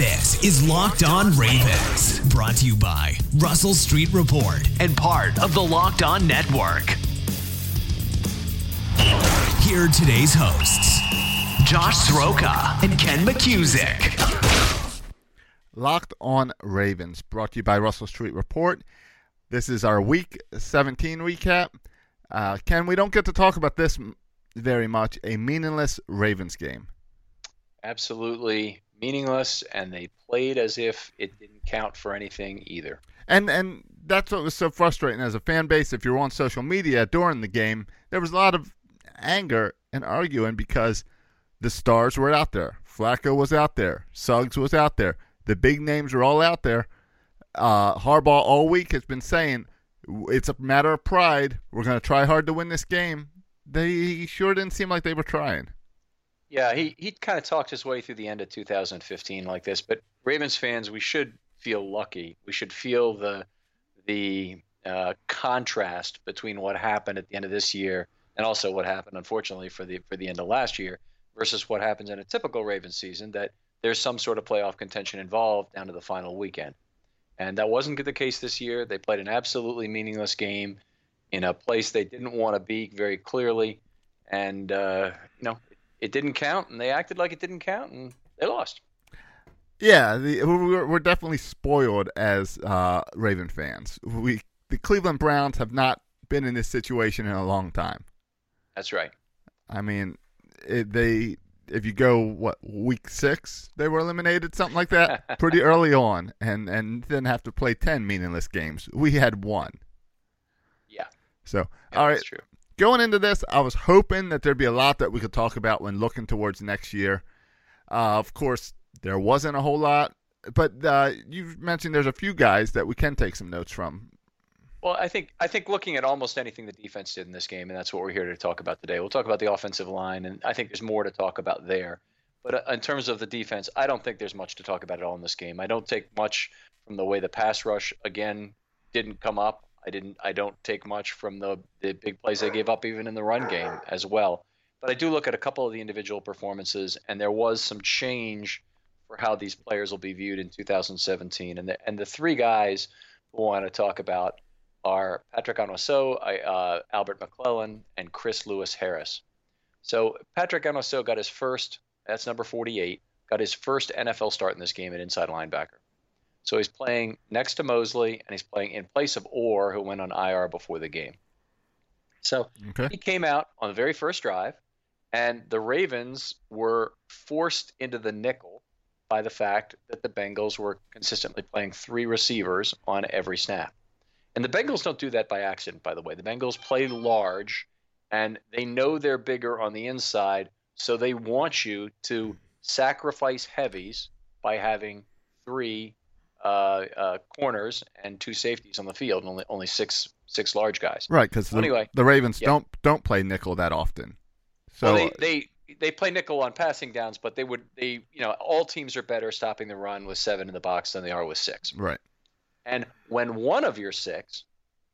This is Locked On Ravens, brought to you by Russell Street Report and part of the Locked On Network. Here are today's hosts, Josh Sroka and Ken McKusick. Locked on Ravens, brought to you by Russell Street Report. This is our Week 17 recap. Uh, Ken, we don't get to talk about this very much. A meaningless Ravens game. absolutely meaningless, and they played as if it didn't count for anything either. And and that's what was so frustrating as a fan base. If you're on social media during the game, there was a lot of anger and arguing because the stars were out there. Flacco was out there. Suggs was out there. The big names were all out there. Uh, Harbaugh all week has been saying it's a matter of pride. We're going to try hard to win this game. They sure didn't seem like they were trying. Yeah, he, he kind of talked his way through the end of 2015 like this. But Ravens fans, we should feel lucky. We should feel the the uh, contrast between what happened at the end of this year and also what happened, unfortunately, for the for the end of last year versus what happens in a typical Ravens season. That there's some sort of playoff contention involved down to the final weekend, and that wasn't the case this year. They played an absolutely meaningless game in a place they didn't want to be very clearly, and uh, you know it didn't count, and they acted like it didn't count, and they lost. Yeah, the, we're, we're definitely spoiled as uh, Raven fans. We the Cleveland Browns have not been in this situation in a long time. That's right. I mean, it, they if you go what week six, they were eliminated, something like that, pretty early on, and and didn't have to play ten meaningless games. We had one. Yeah. So yeah all right, that's true. Going into this, I was hoping that there'd be a lot that we could talk about when looking towards next year. Uh, of course, there wasn't a whole lot, but uh, you mentioned there's a few guys that we can take some notes from. Well, I think I think looking at almost anything the defense did in this game, and that's what we're here to talk about today. We'll talk about the offensive line, and I think there's more to talk about there. But uh, in terms of the defense, I don't think there's much to talk about at all in this game. I don't take much from the way the pass rush again didn't come up. I didn't. I don't take much from the the big plays they gave up even in the run game as well. But I do look at a couple of the individual performances, and there was some change for how these players will be viewed in 2017. And the and the three guys I want to talk about are Patrick Onwuasor, uh, Albert McClellan, and Chris Lewis Harris. So Patrick Onwuasor got his first, that's number 48, got his first NFL start in this game at inside linebacker. So he's playing next to Mosley, and he's playing in place of Orr, who went on IR before the game. So Okay. he came out on the very first drive, and the Ravens were forced into the nickel by the fact that the Bengals were consistently playing three receivers on every snap. And the Bengals don't do that by accident, by the way. The Bengals play large, and they know they're bigger on the inside, so they want you to sacrifice heavies by having three Uh, uh, corners and two safeties on the field, and only only six six large guys. Right, because the, Anyway, the Ravens yeah. don't don't play nickel that often. So well, they, they they play nickel on passing downs, but they would they you know all teams are better stopping the run with seven in the box than they are with six. right, And when one of your six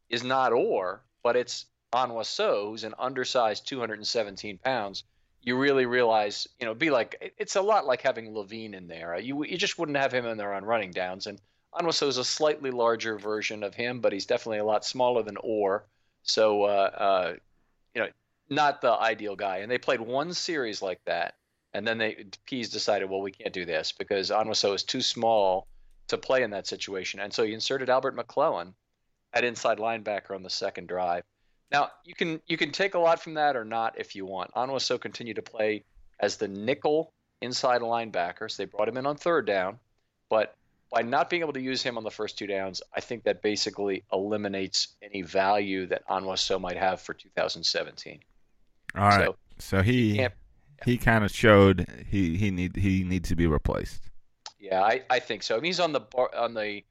is not Orr, but it's Onwuasor, who's an undersized 217 pounds, you really realize, you know, be like it's a lot like having Levine in there. You you just wouldn't have him in there on running downs. And Onwuasor is a slightly larger version of him, but he's definitely a lot smaller than Orr. So, uh, uh, you know, not the ideal guy. And they played one series like that, and then they Pees decided, well, we can't do this because Onwuasor is too small to play in that situation, and so he inserted Albert McClellan at inside linebacker on the second drive. Now you can you can take a lot from that or not if you want. Onwuasor continued to play as the nickel inside linebacker, so they brought him in on third down, but by not being able to use him on the first two downs, I think that basically eliminates any value that Onwuasor might have for 2017. all right. So So, he can't he kind of showed he he need he needs to be replaced. Yeah, I, I think so. I mean, he's on the bar, on the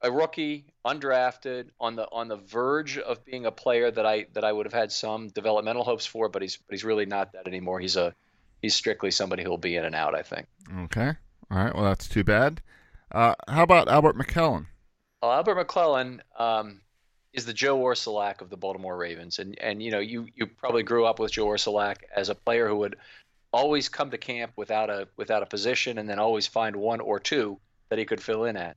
a rookie, undrafted, on the on the verge of being a player that I that I would have had some developmental hopes for, but he's but he's really not that anymore. He's a he's strictly somebody who'll be in and out. I think. Okay. All right. Well, that's too bad. Uh, how about Albert McClellan? Well, Albert McClellan um, is the Joe Orsulak of the Baltimore Ravens, and and you know you you probably grew up with Joe Orsulak as a player who would always come to camp without a without a position, and then always find one or two that he could fill in at.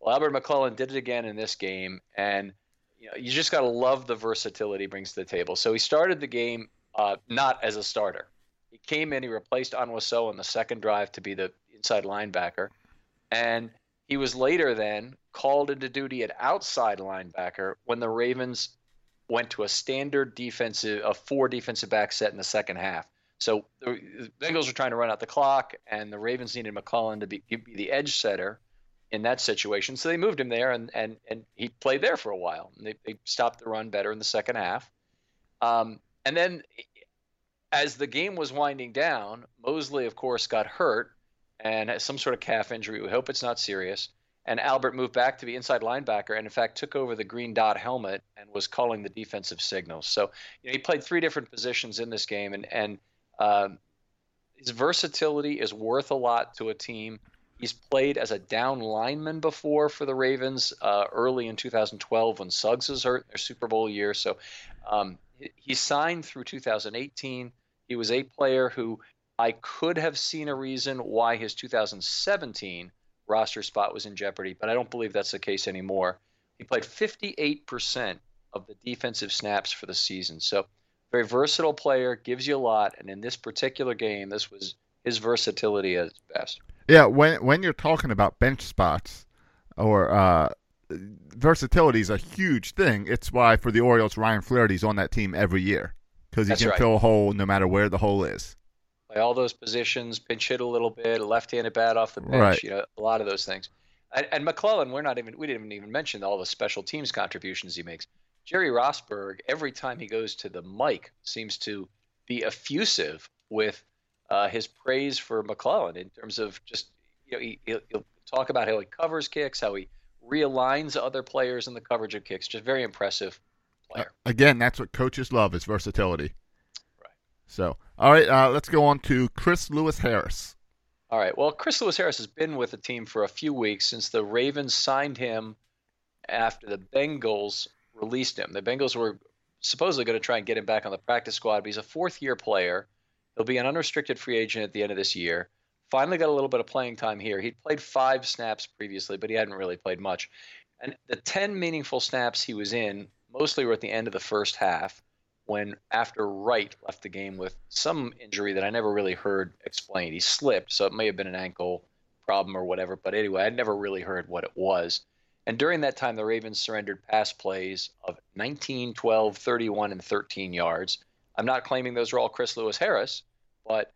Well, Albert McClellan did it again in this game, and you know you just got to love the versatility he brings to the table. So he started the game uh, not as a starter. He came in, he replaced Onwuasor on the second drive to be the inside linebacker, and he was later then called into duty at outside linebacker when the Ravens went to a standard defensive, a four defensive back set in the second half. So the Bengals were trying to run out the clock, and the Ravens needed McClellan to be, be the edge setter in that situation. So they moved him there, and and, and he played there for a while. They, they stopped the run better in the second half. Um, and then as the game was winding down, Mosley, of course, got hurt and has some sort of calf injury. We hope it's not serious. And Albert moved back to be inside linebacker and, in fact, took over the green dot helmet and was calling the defensive signals. So you know, he played three different positions in this game, and and um, his versatility is worth a lot to a team. He's played as a down lineman before for the Ravens uh, early in 2012 when Suggs was hurt, in their Super Bowl year. So um, he signed through 2018. He was a player who I could have seen a reason why his 2017 roster spot was in jeopardy, but I don't believe that's the case anymore. He played 58% of the defensive snaps for the season. So very versatile player, gives you a lot, and in this particular game, this was his versatility at its best. Yeah, when when you're talking about bench spots or uh, versatility is a huge thing. It's why for the Orioles, Ryan Flaherty's on that team every year because he That's can right. fill a hole no matter where the hole is. Play all those positions, pinch hit a little bit, a left-handed bat off the bench, Right. you know, a lot of those things. And, and McClellan, we're not even we didn't even mention all the special teams contributions he makes. Jerry Rosburg, every time he goes to the mic, seems to be effusive with uh, his praise for McClellan in terms of just you know he, he'll, he'll talk about how he covers kicks, how he realigns other players in the coverage of kicks. Just very impressive player. Again, that's what coaches love is versatility. Right. So, all right, uh, let's go on to Chris Lewis Harris. All right. Well, Chris Lewis Harris has been with the team for a few weeks since the Ravens signed him after the Bengals released him. The Bengals were supposedly going to try and get him back on the practice squad, but he's a fourth year player. He'll be an unrestricted free agent at the end of this year. Finally got a little bit of playing time here. He'd played five snaps previously, but he hadn't really played much. And the 10 meaningful snaps he was in mostly were at the end of the first half when after Wright left the game with some injury that I never really heard explained. He slipped, so it may have been an ankle problem or whatever. But anyway, I never really heard what it was. And during that time, the Ravens surrendered pass plays of 19, 12, 31, and 13 yards. I'm not claiming those are all Chris Lewis Harris, but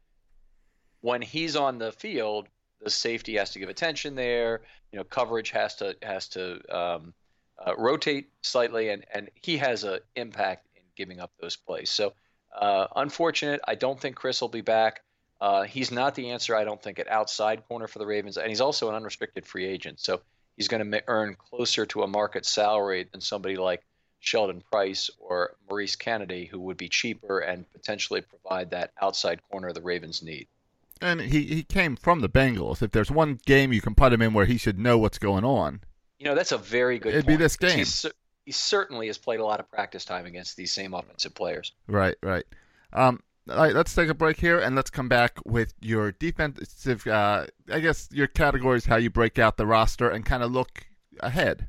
when he's on the field, the safety has to give attention there. You know, coverage has to has to um, uh, rotate slightly, and and he has an impact in giving up those plays. So, uh, unfortunate. I don't think Chris will be back. Uh, he's not the answer, I don't think, at outside corner for the Ravens, and he's also an unrestricted free agent. So he's going to earn closer to a market salary than somebody like Sheldon Price or Maurice Canady, who would be cheaper and potentially provide that outside corner the Ravens need. And he, he came from the Bengals. If there's one game you can put him in where he should know what's going on, You know, that's a very good. It'd be this game. he certainly has played a lot of practice time against these same offensive players. Right, right. Um, all right, let's take a break here and let's come back with your defensive. Uh, I guess your categories, how you break out the roster and kind of look ahead.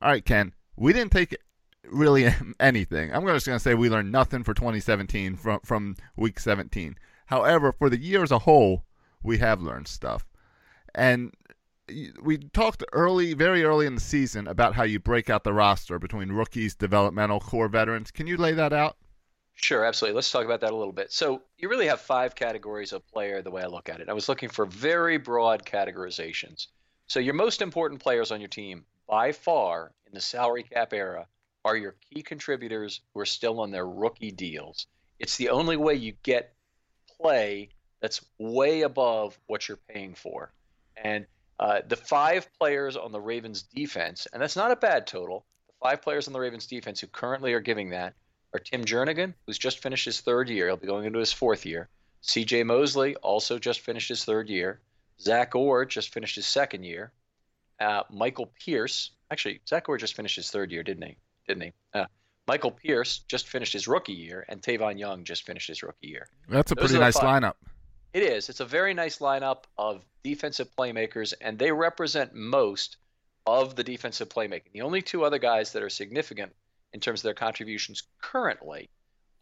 All right, Ken. We didn't take really anything. I'm just going to say we learned nothing for 2017 from from week 17. However, for the year as a whole, we have learned stuff. And we talked early, very early in the season about how you break out the roster between rookies, developmental, core veterans. Can you lay that out? Sure, absolutely. Let's talk about that a little bit. So, you really have five categories of player the way I look at it. I was looking for very broad categorizations. So, your most important players on your team, by far, in the salary cap era, are your key contributors who are still on their rookie deals. It's the only way you get play that's way above what you're paying for. And uh, the five players on the Ravens defense, and that's not a bad total, the five players on the Ravens defense who currently are giving that are Tim Jernigan, who's just finished his third year. He'll be going into his fourth year. CJ Mosley also just finished his third year. Zach Orr just finished his second year. Uh, Michael Pierce, actually, Zach Orr just finished his third year, didn't he? Didn't he? Uh, Michael Pierce just finished his rookie year, and Tavon Young just finished his rookie year. That's a Those pretty nice five. lineup. It is. It's a very nice lineup of defensive playmakers, and they represent most of the defensive playmaking. The only two other guys that are significant in terms of their contributions currently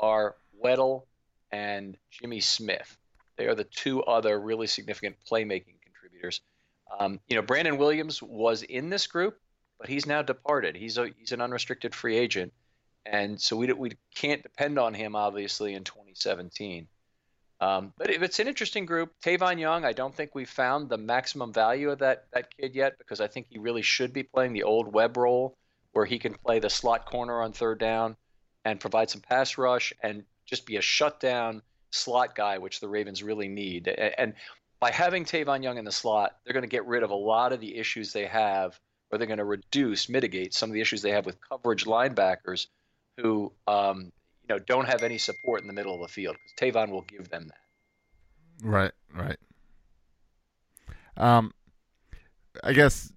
are Weddle and Jimmy Smith. They are the two other really significant playmaking contributors. Um, you know, Brandon Williams was in this group, but he's now departed. He's a he's an unrestricted free agent, and so we we can't depend on him obviously in 2017. Um, but if it's an interesting group, Tavon Young, I don't think we've found the maximum value of that that kid yet because I think he really should be playing the old Webb role where he can play the slot corner on third down and provide some pass rush and just be a shutdown slot guy, which the Ravens really need. And by having Tavon Young in the slot, they're going to get rid of a lot of the issues they have, or they're going to reduce, mitigate some of the issues they have with coverage linebackers who um, you know don't have any support in the middle of the field because Tavon will give them that. Right, right. Um, I guess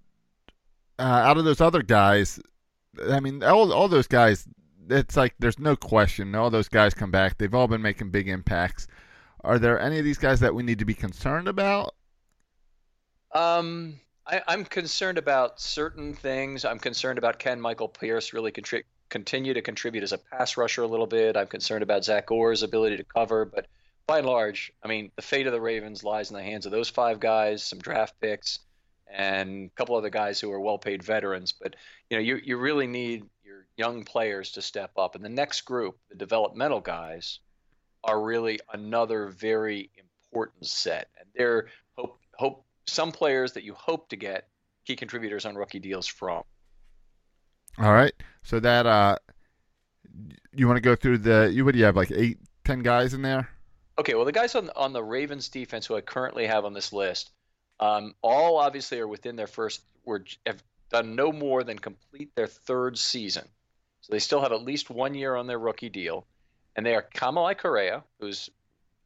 uh, out of those other guys, I mean, all all those guys, it's like there's no question. All those guys come back. They've all been making big impacts. Are there any of these guys that we need to be concerned about? Um, I, am concerned about certain things. I'm concerned about can Michael Pierce really contribute continue to contribute as a pass rusher a little bit. I'm concerned about Zach Orr's ability to cover, but by and large, I mean, the fate of the Ravens lies in the hands of those five guys, some draft picks, and a couple other guys who are well-paid veterans. But you know, you you really need young players to step up, and the next group, the developmental guys, are really another very important set, and they're hope hope some players that you hope to get key contributors on rookie deals from. All right. So that uh, you want to go through the you what do you have like eight, ten guys in there? Okay. Well, the guys on on the Ravens defense who I currently have on this list, um, all obviously are within their first were have done no more than complete their third season, so they still have at least one year on their rookie deal, and they are Kamalei Correa, who's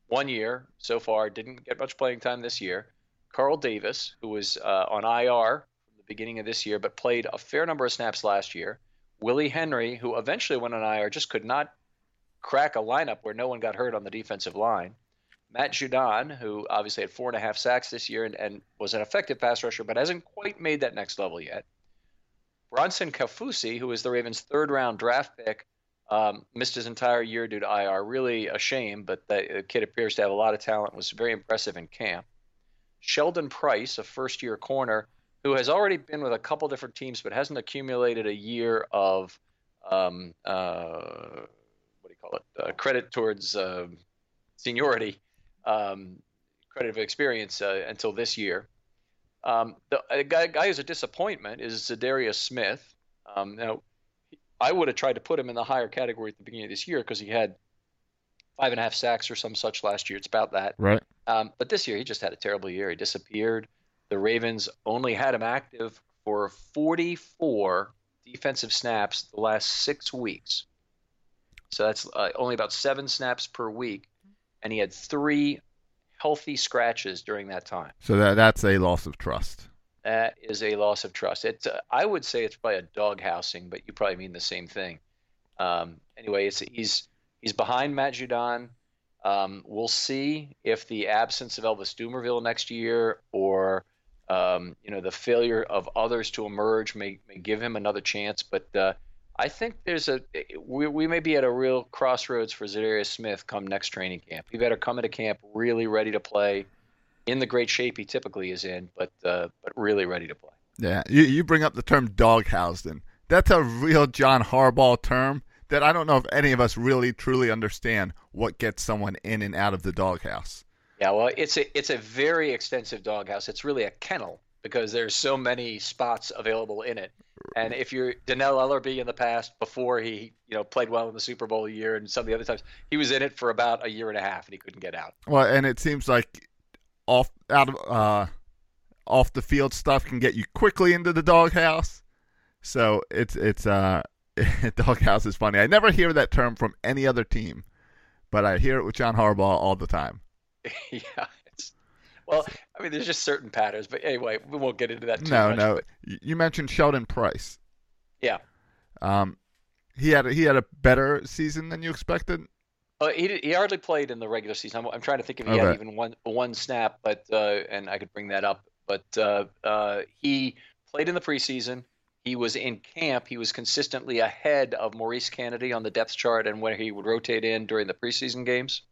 one year so far, didn't get much playing time this year. Carl Davis, who was uh, on IR from the beginning of this year, but played a fair number of snaps last year. Willie Henry, who eventually went on IR, just could not crack a lineup where no one got hurt on the defensive line. Matt Judon, who obviously had four and a half sacks this year and, and was an effective pass rusher, but hasn't quite made that next level yet. Bronson Kaufusi, who is the Ravens' third round draft pick, um, missed his entire year due to IR. Really a shame, but the kid appears to have a lot of talent, was very impressive in camp. Sheldon Price, a first year corner, who has already been with a couple different teams but hasn't accumulated a year of um, uh, what do you call it uh, credit towards uh, seniority um, credit of experience uh, until this year um, the guy, guy who's a disappointment is Za'Darius Smith. Um, now I would have tried to put him in the higher category at the beginning of this year because he had five and a half sacks or some such last year. It's about that. Right. Um, but this year he just had a terrible year. He disappeared. The Ravens only had him active for 44 defensive snaps the last six weeks. So that's uh, only about seven snaps per week, and he had three healthy scratches during that time. So that that's a loss of trust. That is a loss of trust. It's uh, I would say it's probably a dog housing, but you probably mean the same thing. Um, anyway, it's he's he's behind Matt Judon. Um, we'll see if the absence of Elvis Dumervil next year or um, you know, the failure of others to emerge may, may give him another chance, but uh, I think there's a we, we may be at a real crossroads for Za'Darius Smith come next training camp. He better come into camp really ready to play, in the great shape he typically is in, but uh, but really ready to play. Yeah, you you bring up the term doghoused, and that's a real John Harbaugh term that I don't know if any of us really truly understand what gets someone in and out of the doghouse. Yeah, well, it's a it's a very extensive doghouse. It's really a kennel because there's so many spots available in it. And if you're Dannell Ellerbe in the past, before he you know played well in the Super Bowl year and some of the other times, he was in it for about a year and a half and he couldn't get out. Well, and it seems like off out of uh, off the field stuff can get you quickly into the doghouse. So it's it's uh doghouse is funny. I never hear that term from any other team, but I hear it with John Harbaugh all the time. yeah. Well, I mean, there's just certain patterns, but anyway, we won't get into that too no, much. no. You mentioned Sheldon Price. yeah. Um, he had a, he had a better season than you expected. Uh, he he hardly played in the regular season. I'm, I'm trying to think if he Okay. had even one one snap, but uh, and I could bring that up. But uh, uh, he played in the preseason. He was in camp. He was consistently ahead of Maurice Canady on the depth chart and when he would rotate in during the preseason games.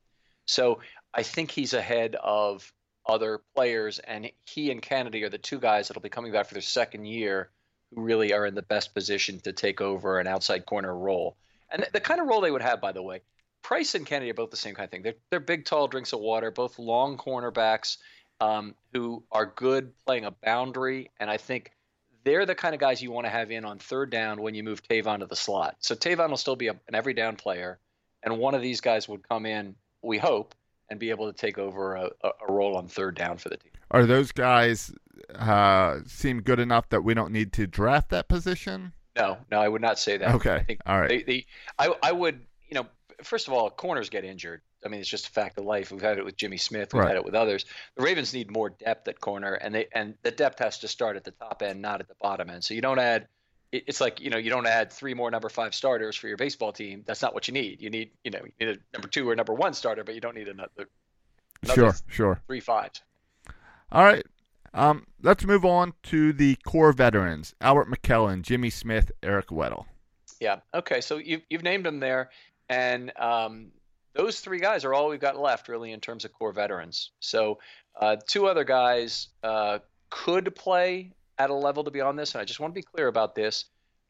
So I think he's ahead of other players, and he and Canady are the two guys that'll be coming back for their second year who really are in the best position to take over an outside corner role. And the, kind of role they would have, by the way, Price and Canady are both the same kind of thing. They're, they're big, tall drinks of water, both long cornerbacks um, who are good playing a boundary. And I think they're the kind of guys you want to have in on third down when you move Tavon to the slot. So Tavon will still be a, an every down player, and one of these guys would come in, we hope, and be able to take over a, a, role on third down for the team. Are those guys uh, seem good enough that we don't need to draft that position? No, no, I would not say that. Okay, I think all right. They, they, I, I would, you know, first of all, corners get injured. I mean, it's just a fact of life. We've had it with Jimmy Smith. We've Right. had it with others. The Ravens need more depth at corner, and they and the depth has to start at the top end, not at the bottom end. So you don't add. It- It's like you know you don't add three more number five starters for your baseball team. That's not what you need. You need you know you need a number two or number one starter, but you don't need another, another Sure, sure. three fives. All right. Um, let's move on to the core veterans: Albert McClellan, Jimmy Smith, Eric Weddle. Yeah. Okay. So you've you've named them there, and um, those three guys are all we've got left, really, in terms of core veterans. So uh, two other guys uh, could play at a level to be on this, and I just want to be clear about this.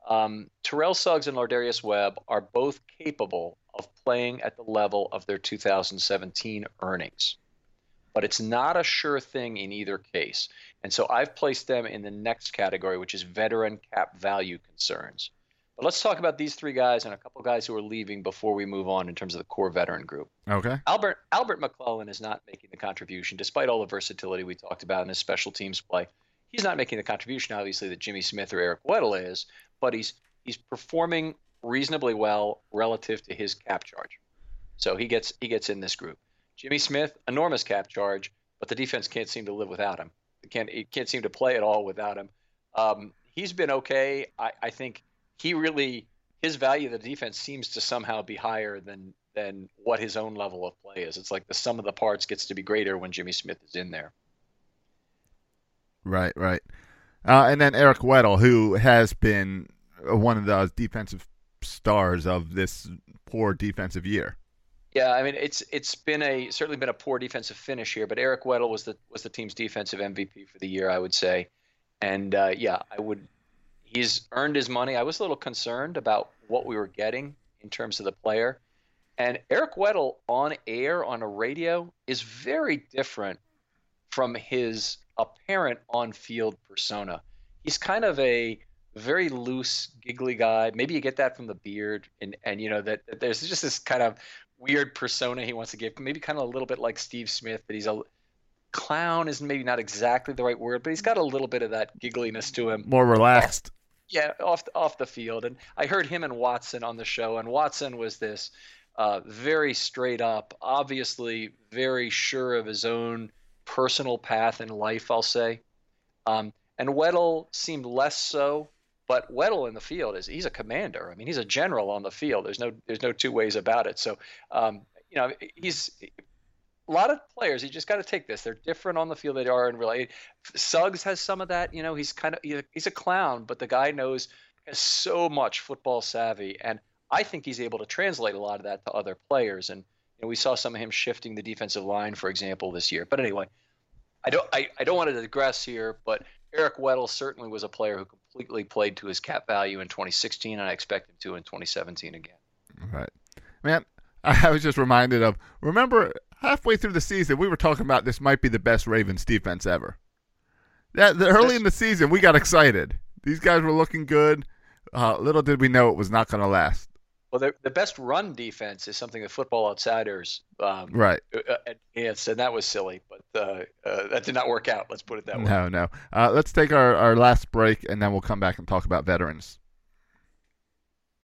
Um, Terrell Suggs and Lardarius Webb are both capable of playing at the level of their 2017 earnings, but it's not a sure thing in either case. And so I've placed them in the next category, which is veteran cap value concerns. But let's talk about these three guys and a couple guys who are leaving before we move on in terms of the core veteran group. Okay. Albert Albert McClellan is not making the contribution, despite all the versatility we talked about in his special teams play. He's not making the contribution, obviously, that Jimmy Smith or Eric Weddle is, but he's he's performing reasonably well relative to his cap charge. So he gets he gets in this group. Jimmy Smith, enormous cap charge, but the defense can't seem to live without him. It can't it can't seem to play at all without him. Um, he's been okay. I, I think he really his value of the defense seems to somehow be higher than than what his own level of play is. It's like the sum of the parts gets to be greater when Jimmy Smith is in there. Right, right. Uh, and then Eric Weddle, who has been uh, one of the defensive stars of this poor defensive year. Yeah, I mean it's it's been a certainly been a poor defensive finish here, but Eric Weddle was the was the team's defensive MVP for the year, I would say, and uh, yeah, I would. He's earned his money. I was a little concerned about what we were getting in terms of the player, and Eric Weddle on air on a radio is very different from his apparent on-field persona. He's kind of a very loose, giggly guy. Maybe you get that from the beard, and and you know that, that there's just this kind of weird persona he wants to give. Maybe kind of a little bit like Steve Smith, that he's a clown is maybe not exactly the right word, but he's got a little bit of that giggliness to him. More relaxed. Yeah, off the, off the field. And I heard him and Watson on the show, and Watson was this uh, very straight up, obviously very sure of his own personal path in life. I'll say, um, and Weddle seemed less so. But Weddle in the field is he's a commander. I mean, he's a general on the field. There's no there's no two ways about it. So, um, you know, he's a lot of players. You just got to take this. They're different on the field. They are in real. life. Suggs has some of that. You know, he's kind of he's a clown, but the guy knows. has so much football savvy, and I think he's able to translate a lot of that to other players. And we saw some of him shifting the defensive line, for example, this year. But anyway, I don't I, I don't want to digress here, but Eric Weddle certainly was a player who completely played to his cap value in 2016, and I expect him to in 2017 again. Right, man. I was just reminded of remember halfway through the season we were talking about this might be the best Ravens defense ever. That the, early in the season we got excited. These guys were looking good. Uh, little did we know it was not going to last. Well, the, the best run defense is something that Football Outsiders um, right uh, advanced, and that was silly, but uh, uh, that did not work out. Let's put it that way. No, no. Uh, let's take our, our last break, and then we'll come back and talk about veterans.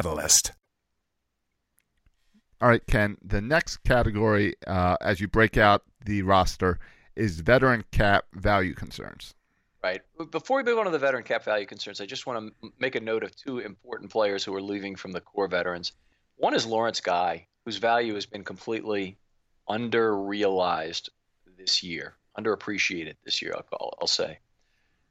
Catalyst. All right, Ken. The next category, uh, as you break out the roster, is veteran cap value concerns. Right. Before we move on to the veteran cap value concerns, I just want to make a note of two important players who are leaving from the core veterans. One is Lawrence Guy, whose value has been completely under-realized this year, underappreciated this year. I'll, call, I'll say.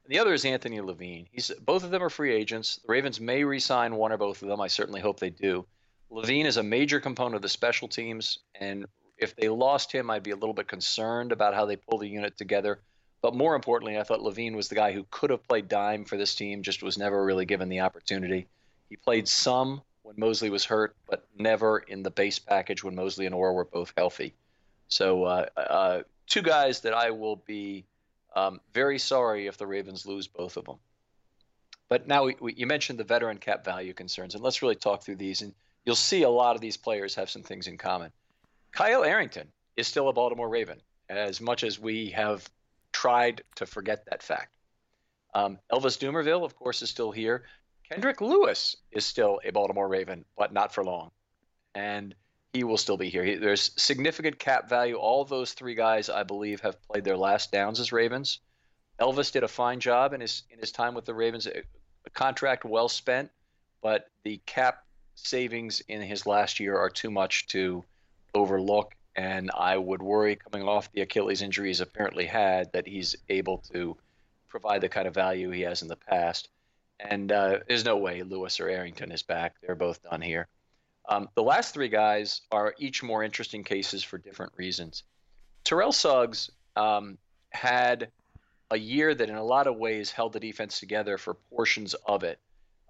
The other is Anthony Levine. He's both of them are free agents. The Ravens may re-sign one or both of them. I certainly hope they do. Levine is a major component of the special teams, and if they lost him, I'd be a little bit concerned about how they pull the unit together. But more importantly, I thought Levine was the guy who could have played dime for this team, just was never really given the opportunity. He played some when Mosley was hurt, but never in the base package when Mosley and Orr were both healthy. So, uh, uh, two guys that I will be um, very sorry if the Ravens lose both of them. But now we, we, you mentioned the veteran cap value concerns, and let's really talk through these. And you'll see a lot of these players have some things in common. Kyle Arrington is still a Baltimore Raven, as much as we have tried to forget that fact. Um, Elvis Dumervil, of course, is still here. Kendrick Lewis is still a Baltimore Raven, but not for long. And he will still be here. He, there's significant cap value. All those three guys, I believe, have played their last downs as Ravens. Elvis did a fine job in his in his time with the Ravens. A, a contract well spent, but the cap savings in his last year are too much to overlook. And I would worry coming off the Achilles injury he's apparently had that he's able to provide the kind of value he has in the past. And uh, there's no way Lewis or Arrington is back. They're both done here. Um, the last three guys are each more interesting cases for different reasons. Terrell Suggs um, had a year that, in a lot of ways, held the defense together for portions of it,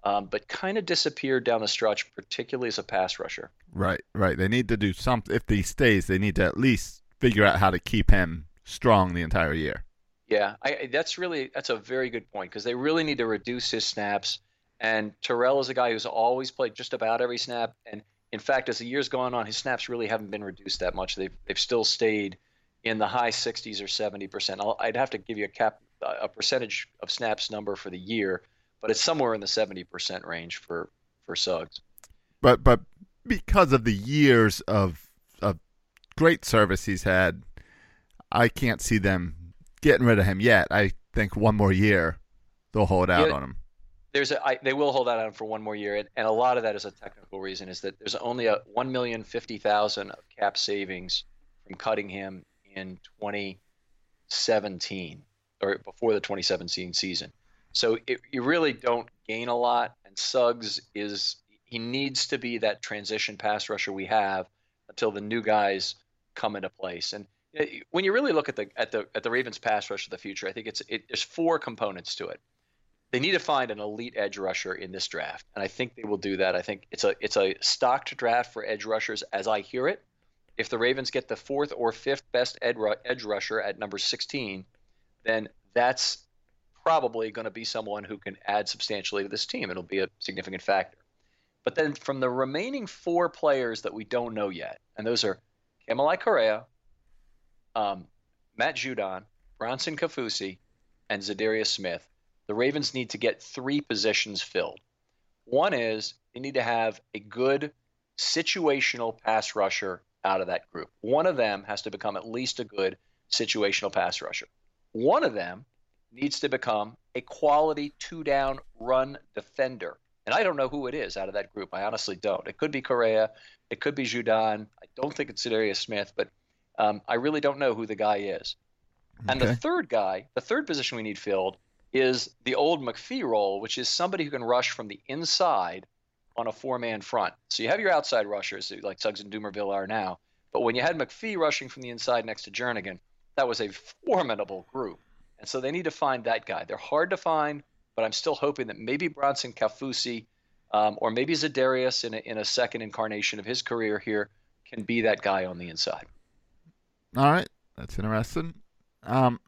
um, but kind of disappeared down the stretch, particularly as a pass rusher. Right, right. They need to do something. If he stays, they need to at least figure out how to keep him strong the entire year. Yeah, I, that's really that's a very good point because they really need to reduce his snaps and Terrell is a guy who's always played just about every snap. And in fact, as the years gone on, his snaps really haven't been reduced that much. They've they've still stayed in the high 60s or 70 percent. I'd have to give you a cap a percentage of snaps number for the year, but it's somewhere in the 70 percent range for for Suggs. But but because of the years of of great service he's had, I can't see them getting rid of him yet. I think one more year they'll hold out yeah, on him there's a I, they will hold that on for one more year, and, and a lot of that is a technical reason. Is that there's only a one million fifty thousand of cap savings from cutting him in 2017 or before the 2017 season. So it, you really don't gain a lot. And Suggs is he needs to be that transition pass rusher we have until the new guys come into place. And eh, when you really look at the at the at the Ravens pass rush of the future, I think it's it, there's four components to it they need to find an elite edge rusher in this draft, and I think they will do that. I think it's a it's a stocked draft for edge rushers as I hear it. If the Ravens get the fourth or fifth best edge rusher at number 16, then that's probably going to be someone who can add substantially to this team. It'll be a significant factor. But then from the remaining four players that we don't know yet, and those are Kamalei Correa, um, Matt Judon, Bronson Kaufusi, and Za'Darius Smith, the Ravens need to get three positions filled. One is they need to have a good situational pass rusher out of that group. One of them has to become at least a good situational pass rusher. One of them needs to become a quality two down run defender. And I don't know who it is out of that group. I honestly don't. It could be Correa. It could be Judon. I don't think it's Darius Smith, but um, I really don't know who the guy is. And the third guy, the third position we need filled is the old McPhee role, which is somebody who can rush from the inside on a four man front. So you have your outside rushers like Suggs and Dumervil are now. But when you had McPhee rushing from the inside next to Jernigan, that was a formidable group. And so they need to find that guy. They're hard to find, but I'm still hoping that maybe Bronson Kaufusi um, or maybe Zadarius in a, in a second incarnation of his career here can be that guy on the inside. All right, that's interesting. Um,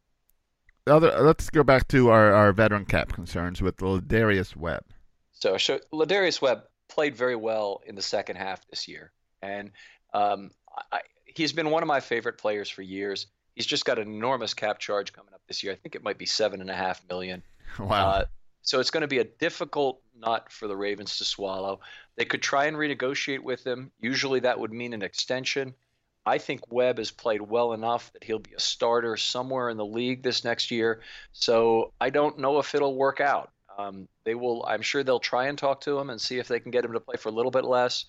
other, let's go back to our, our veteran cap concerns with Darius Webb. So, so Lardarius Webb played very well in the second half this year, and um, I, he's been one of my favorite players for years. He's just got an enormous cap charge coming up this year. I think it might be seven and a half million. Wow. Uh, so it's going to be a difficult nut for the Ravens to swallow. They could try and renegotiate with him. Usually that would mean an extension. I think Webb has played well enough that he'll be a starter somewhere in the league this next year. So I don't know if it'll work out. Um, they will. I'm sure they'll try and talk to him and see if they can get him to play for a little bit less.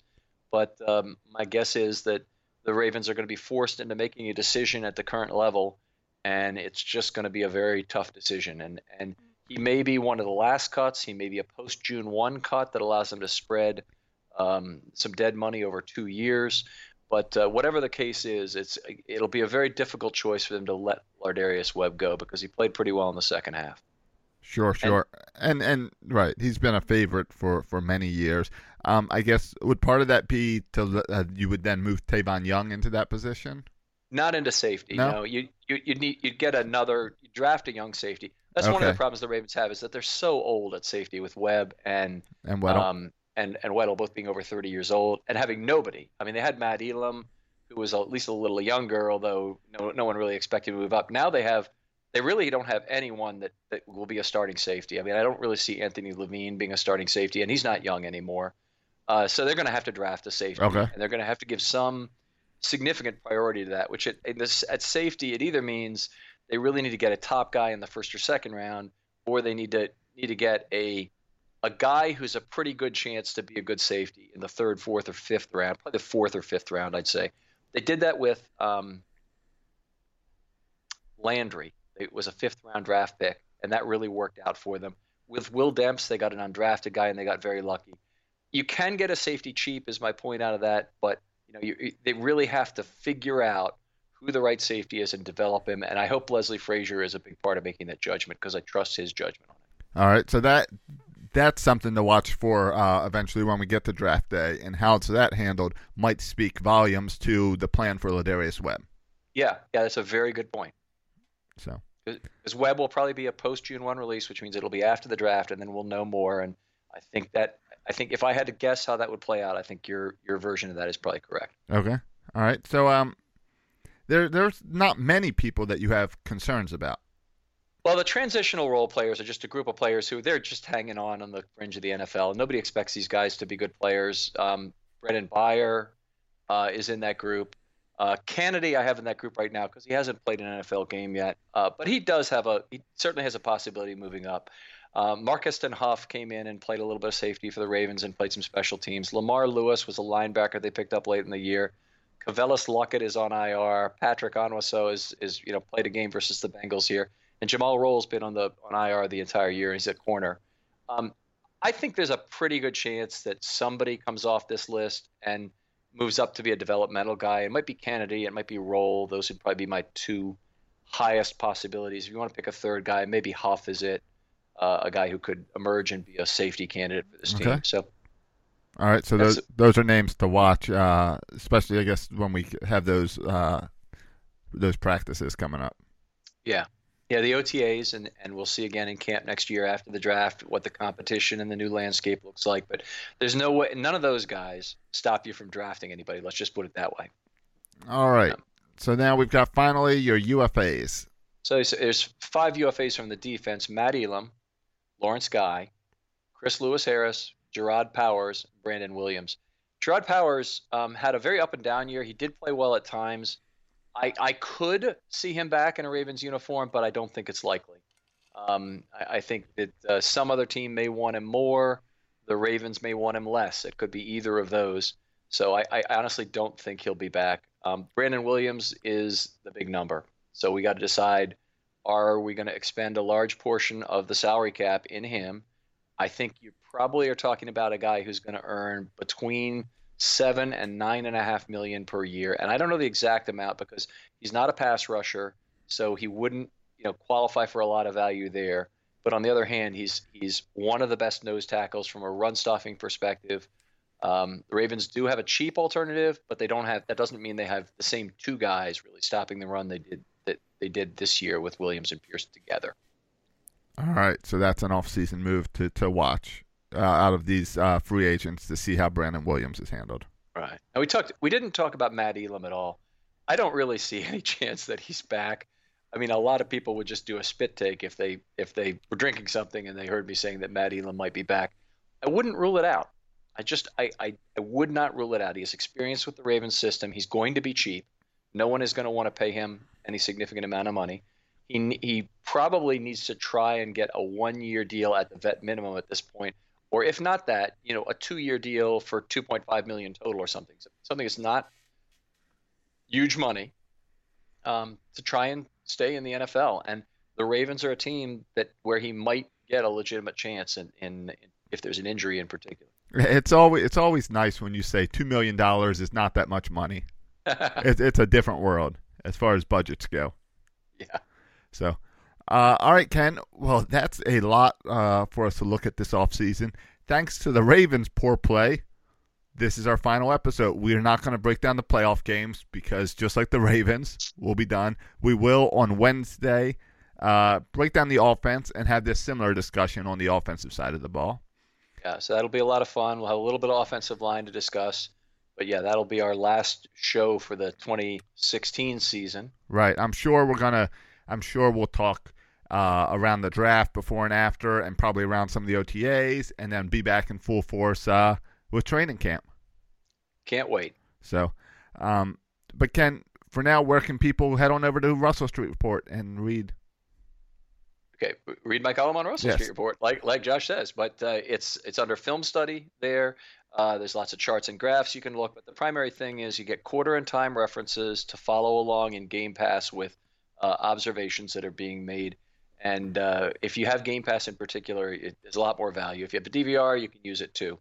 But um, my guess is that the Ravens are going to be forced into making a decision at the current level, and it's just going to be a very tough decision. And and he may be one of the last cuts. He may be a post June one cut that allows them to spread um, some dead money over two years. But uh, whatever the case is, it's it'll be a very difficult choice for them to let Lardarius Webb go because he played pretty well in the second half. Sure, sure, and, and right, he's been a favorite for for many years. Um, I guess would part of that be to uh, you would then move Tavon Young into that position? Not into safety. No? No, you you you need you'd get another you draft a young safety. That's one of the problems the Ravens have is that they're so old at safety with Webb and And what? um and and Weddle both being over 30 years old and having nobody. I mean, they had Matt Elam, who was at least a little younger, although no no one really expected to move up. Now they have they really don't have anyone that, that will be a starting safety. I mean, I don't really see Anthony Levine being a starting safety, and he's not young anymore. Uh, so they're going to have to draft a safety, Okay. and they're going to have to give some significant priority to that. Which at, in this, at safety, it either means they really need to get a top guy in the first or second round, or they need to need to get a a guy who's a pretty good chance to be a good safety in the third, fourth, or fifth round, probably the fourth or fifth round, I'd say. They did that with um, Landry. It was a fifth round draft pick, and that really worked out for them. With Will Demps, they got an undrafted guy, and they got very lucky. You can get a safety cheap, is my point out of that, but you know you, they really have to figure out who the right safety is and develop him. And I hope Leslie Frazier is a big part of making that judgment because I trust his judgment on it. All right, so that that's something to watch for uh, eventually when we get to draft day, and how it's that handled might speak volumes to the plan for Lardarius Webb. Yeah, yeah, that's a very good point. So because Webb will probably be a post June one release, which means it'll be after the draft, and then we'll know more. And I think that I think if I had to guess how that would play out, I think your your version of that is probably correct. okay, all right. So um, there there's not many people that you have concerns about. Well, the transitional role players are just a group of players who they're just hanging on on the fringe of the NFL. Nobody expects these guys to be good players. Um, Brennen Beyer uh, is in that group. Uh, Canady, I have in that group right now because he hasn't played an NFL game yet, uh, but he does have a he certainly has a possibility of moving up. Uh, Marcus Huff came in and played a little bit of safety for the Ravens and played some special teams. Lamar Lewis was a linebacker they picked up late in the year. Cavellis Luckett is on IR. Patrick Onwuasor is is you know played a game versus the Bengals here, and Jumal Rolle's been on the on IR the entire year. He's at corner. Um, I think there's a pretty good chance that somebody comes off this list and moves up to be a developmental guy. It might be Canady, it might be Rolle. Those would probably be my two highest possibilities. If you want to pick a third guy, maybe Huff is it, uh, a guy who could emerge and be a safety candidate for this Okay. team. So All right, so those those are names to watch, uh, especially I guess when we have those uh, those practices coming up. Yeah. Yeah, the OTAs, and, and we'll see again in camp next year after the draft what the competition and the new landscape looks like. But there's no way, none of those guys stop you from drafting anybody. Let's just put it that way. All right, so now we've got finally your UFAs. So there's, there's five UFAs from the defense Matt Elam, Lawrence Guy, Chris Lewis Harris, Jerraud Powers, Brandon Williams. Jerraud Powers um, had a very up and down year. He did play well at times. I, I could see him back in a Ravens uniform, but I don't think it's likely. Um, I, I, think that uh, some other team may want him more. The Ravens may want him less. It could be either of those. So I, I honestly don't think he'll be back. Um, Brandon Williams is the big number. So we got to decide are we going to expend a large portion of the salary cap in him? I think you probably are talking about a guy who's going to earn between seven and nine and a half million per year. And I don't know the exact amount because he's not a pass rusher, so he wouldn't, you know, qualify for a lot of value there. But on the other hand, he's he's one of the best nose tackles from a run stuffing perspective. Um, the Ravens do have a cheap alternative, but they don't have. That doesn't mean they have the same two guys really stopping the run they did that they did this year with Williams and Pierce together. All right, so that's an off-season move to to watch uh, out of these uh, free agents to see how Brandon Williams is handled. Right. And we talked. We didn't talk about Matt Elam at all. I don't really see any chance that he's back. I mean, a lot of people would just do a spit take if they if they were drinking something and they heard me saying that Matt Elam might be back. I wouldn't rule it out. I just I, I, I would not rule it out. He has experience with the Ravens system. He's going to be cheap. No one is going to want to pay him any significant amount of money. He he probably needs to try and get a one year deal at the vet minimum at this point, or if not that, you know, a two year deal for 2.5 million total or something. Something that's not huge money um, to try and stay in the NFL. And the Ravens are a team that where he might get a legitimate chance in, in, in if there's an injury in particular. It's always it's always nice when you say two million dollars is not that much money. it's, it's a different world as far as budgets go. Yeah. So, uh, all right, Ken. Well, that's a lot uh, for us to look at this offseason. Thanks to the Ravens' poor play, this is our final episode. We are not going to break down the playoff games because just like the Ravens, we'll be done. We will on Wednesday uh, break down the offense and have this similar discussion on the offensive side of the ball. Yeah, so that'll be a lot of fun. We'll have a little bit of offensive line to discuss. But yeah, that'll be our last show for the 2016 season. Right. I'm sure we're gonna. I'm sure we'll talk uh, around the draft before and after, and probably around some of the OTAs, and then be back in full force uh, with training camp. Can't wait. So, um, but Ken, for now, where can people head on over to Russell Street Report and read? Okay, read my column on Russell yes. Street Report, like like Josh says. But uh, it's it's under film study there. Uh, there's lots of charts and graphs you can look, but the primary thing is you get quarter and time references to follow along in Game Pass with uh, observations that are being made. And uh, if you have Game Pass in particular, it, there's a lot more value. If you have a DVR, you can use it too.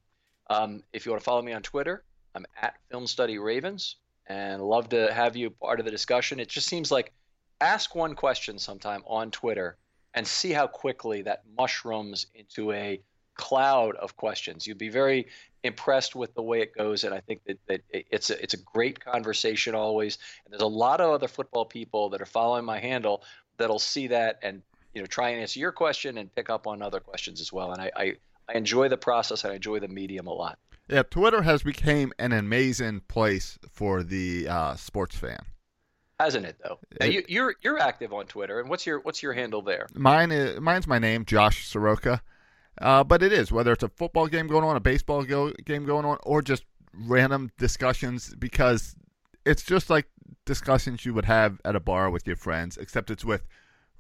Um, if you want to follow me on Twitter, I'm at Film Study Ravens, and love to have you part of the discussion. It just seems like ask one question sometime on Twitter and see how quickly that mushrooms into a cloud of questions. You'd be very impressed with the way it goes, and I think that, that it's a, it's a great conversation always. And there's a lot of other football people that are following my handle that'll see that and you know try and answer your question and pick up on other questions as well. And I I, I enjoy the process and I enjoy the medium a lot. Yeah, Twitter has become an amazing place for the uh, sports fan hasn't it though? It, you, are you're, you're active on Twitter, and what's your what's your handle there? Mine is mine's my name, Josh Soroka. Uh, but it is whether it's a football game going on, a baseball go, game going on, or just random discussions because it's just like discussions you would have at a bar with your friends, except it's with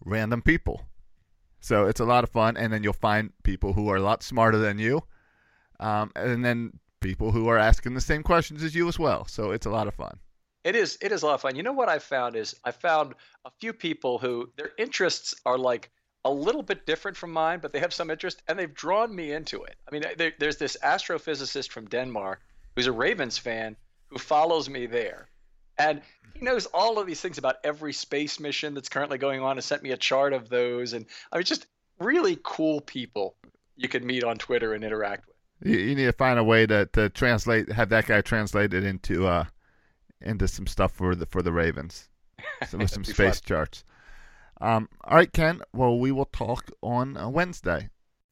random people. So it's a lot of fun, and then you'll find people who are a lot smarter than you, um, and then people who are asking the same questions as you as well. So it's a lot of fun. It is. It is a lot of fun. You know what I found is I found a few people who their interests are like a little bit different from mine, but they have some interest, and they've drawn me into it. I mean, there, there's this astrophysicist from Denmark who's a Ravens fan who follows me there, and he knows all of these things about every space mission that's currently going on, and sent me a chart of those, and I mean, just really cool people you could meet on Twitter and interact with. You, you need to find a way to, to translate, have that guy translate it into uh, into some stuff for the for the Ravens, some some space fun. charts. Um, all right, Ken. Well, we will talk on uh, Wednesday.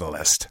catalyst.